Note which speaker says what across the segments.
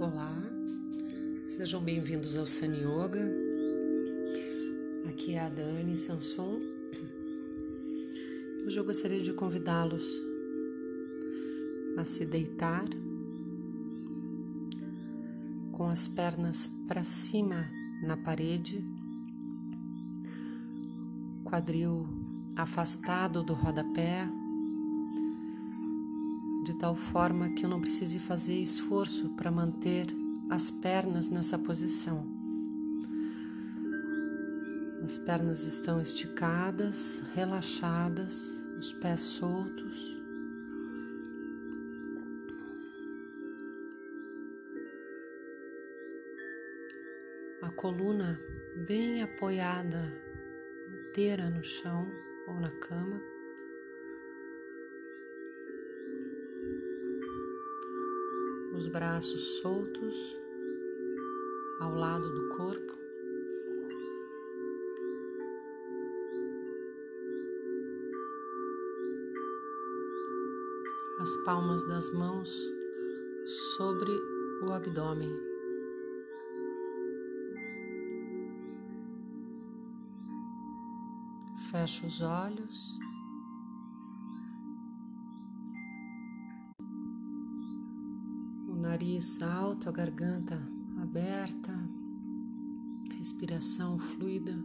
Speaker 1: Olá, sejam bem-vindos ao Sun Yoga. Aqui é a Dani Sanson. Hoje eu gostaria de convidá-los a se deitar com as pernas para cima na parede, quadril afastado do rodapé de tal forma que eu não precise fazer esforço para manter as pernas nessa posição. As pernas estão esticadas, relaxadas, os pés soltos. A coluna bem apoiada inteira no chão ou na cama. Os braços soltos ao lado do corpo. As palmas das mãos sobre o abdômen. Fecha os olhos. Nariz alto, a garganta aberta, respiração fluida.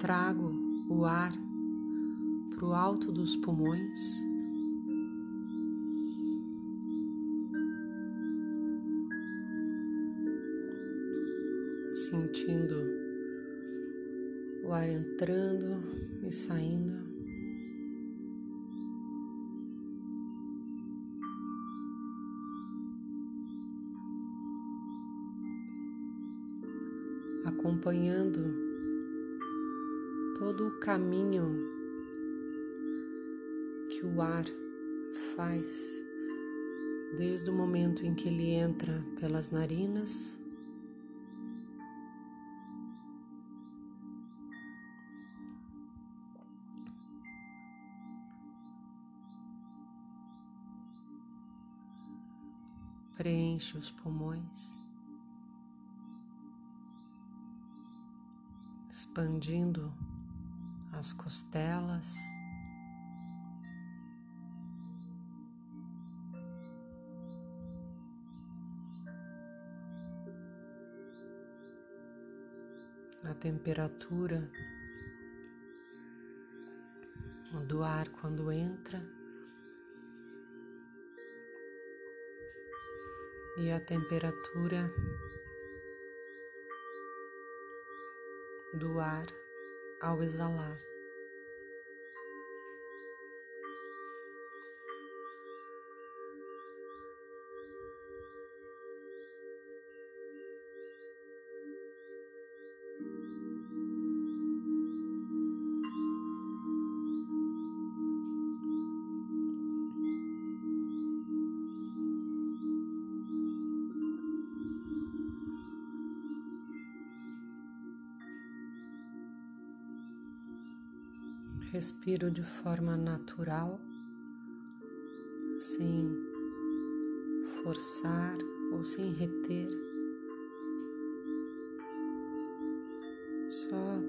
Speaker 1: Trago o ar para o alto dos pulmões. Sentindo o ar entrando e saindo. Acompanhando todo o caminho que o ar faz desde o momento em que ele entra pelas narinas. Preenche os pulmões. Expandindo as costelas. A temperatura do ar quando entra e a temperatura do ar ao exalar. Respiro de forma natural, sem forçar ou sem reter. Só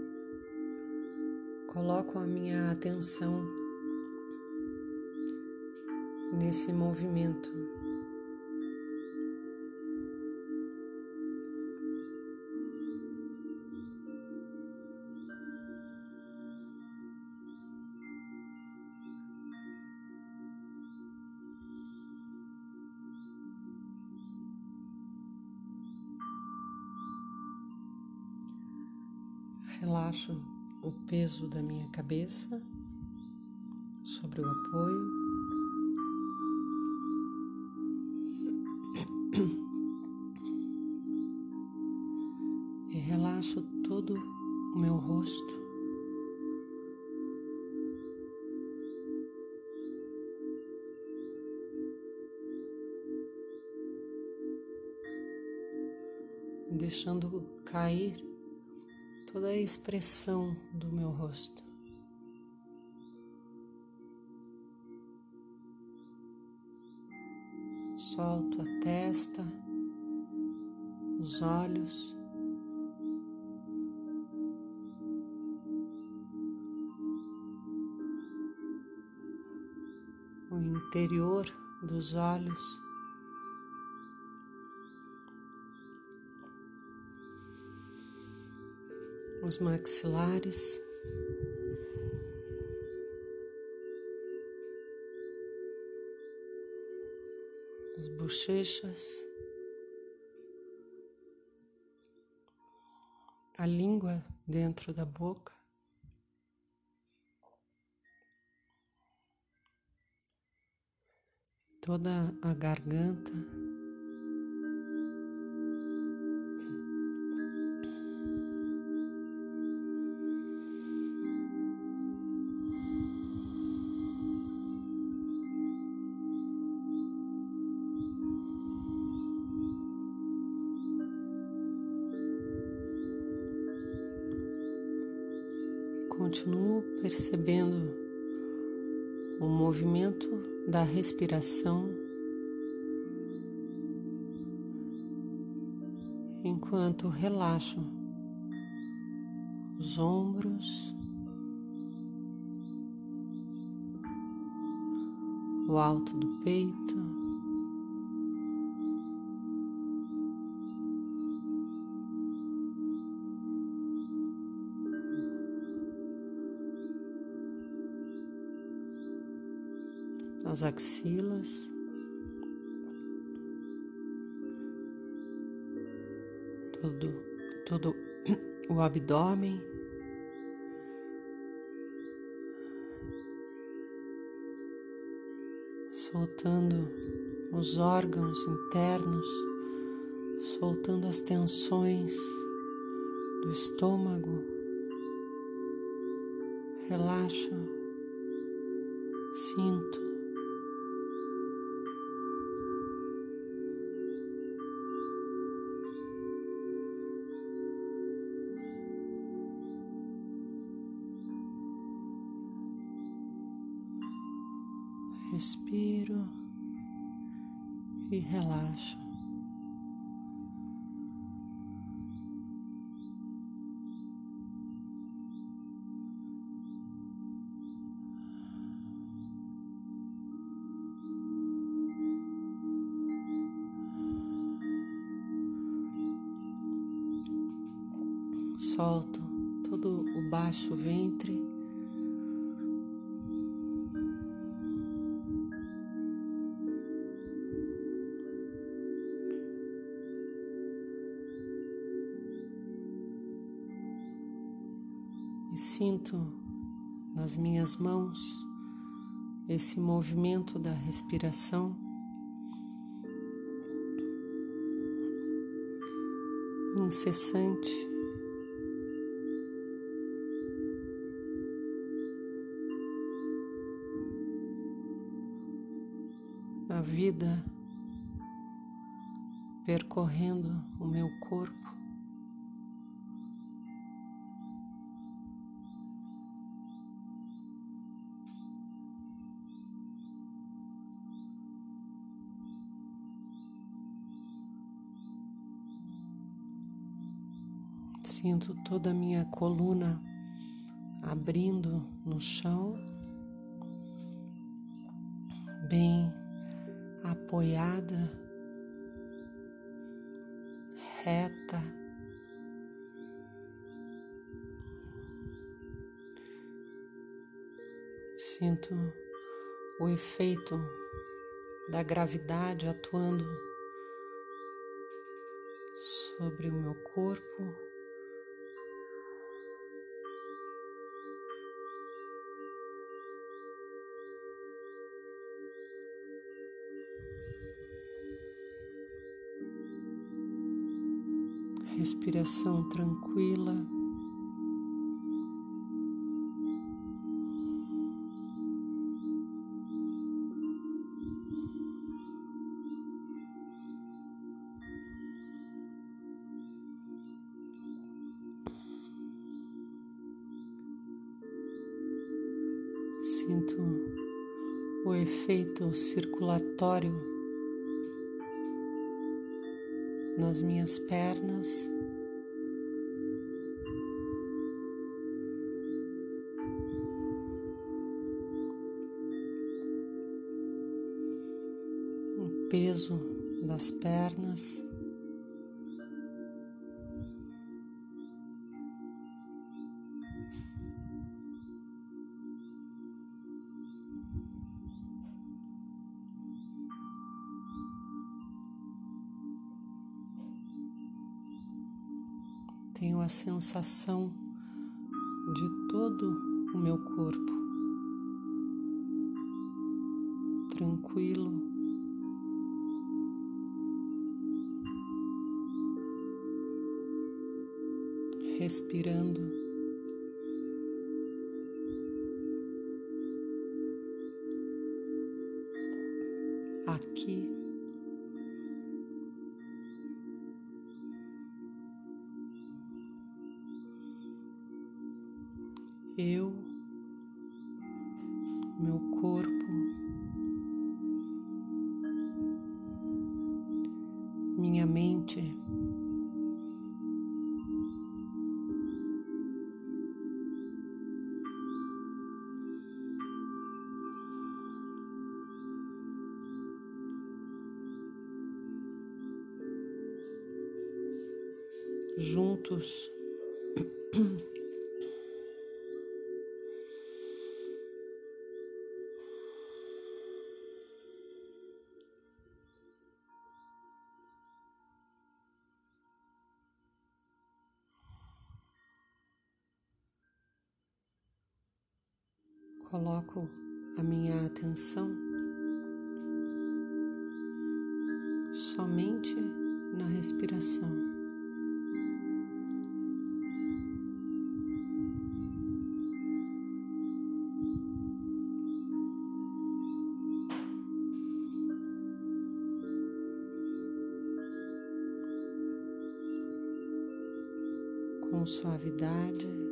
Speaker 1: coloco a minha atenção nesse movimento. Relaxo o peso da minha cabeça sobre o apoio. E relaxo todo o meu rosto. Deixando cair toda a expressão do meu rosto. Solto a testa, os olhos. O interior dos olhos. Os maxilares. as bochechas, a língua dentro da boca. Toda a garganta. Continuo percebendo o movimento da respiração enquanto relaxo os ombros, o alto do peito. As axilas, todo, todo o abdômen. Soltando os órgãos internos, soltando as tensões do estômago. Relaxo, sinto respiro e relaxo. E sinto nas minhas mãos esse movimento da respiração. Incessante, a vida percorrendo o meu corpo. Sinto toda a minha coluna abrindo no chão, bem apoiada, reta. Sinto o efeito da gravidade atuando sobre o meu corpo. Respiração tranquila. Sinto o efeito circulatório nas minhas pernas. O peso das pernas. Tenho a sensação de todo o meu corpo tranquilo, respirando. Aqui eu, meu corpo, minha mente. Juntos somente na respiração. Com suavidade.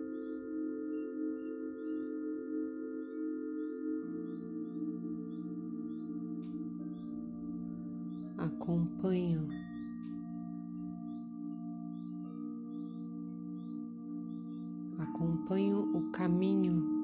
Speaker 1: Acompanho acompanho o caminho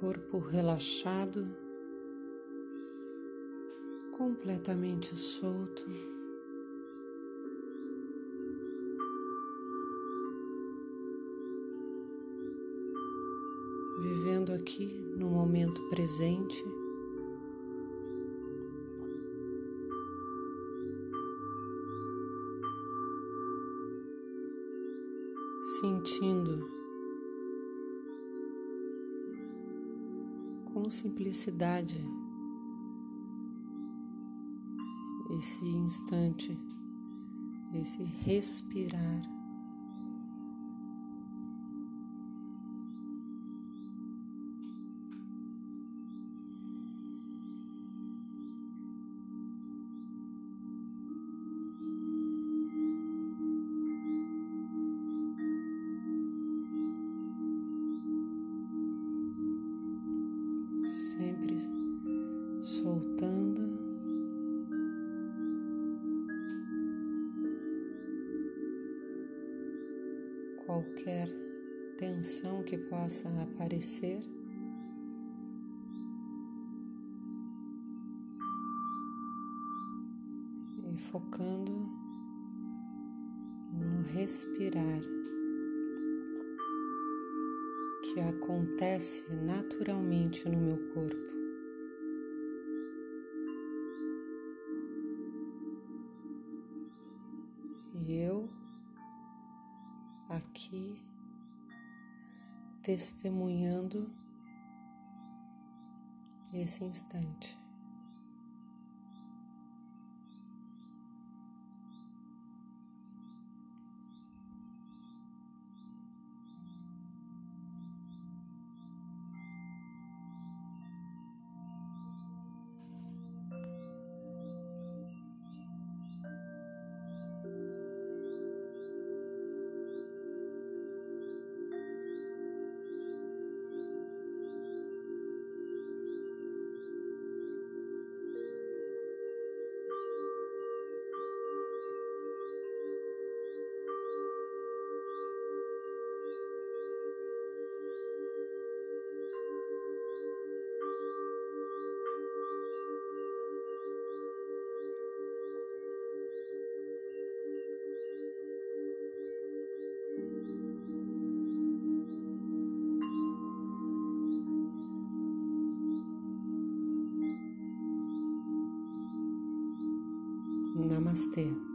Speaker 1: corpo relaxado, completamente solto. Vivendo aqui no momento presente. Com simplicidade esse instante, esse respirar. Qualquer tensão que possa aparecer. E focando no respirar. que acontece naturalmente no meu corpo. Aqui testemunhando esse instante. Намасте.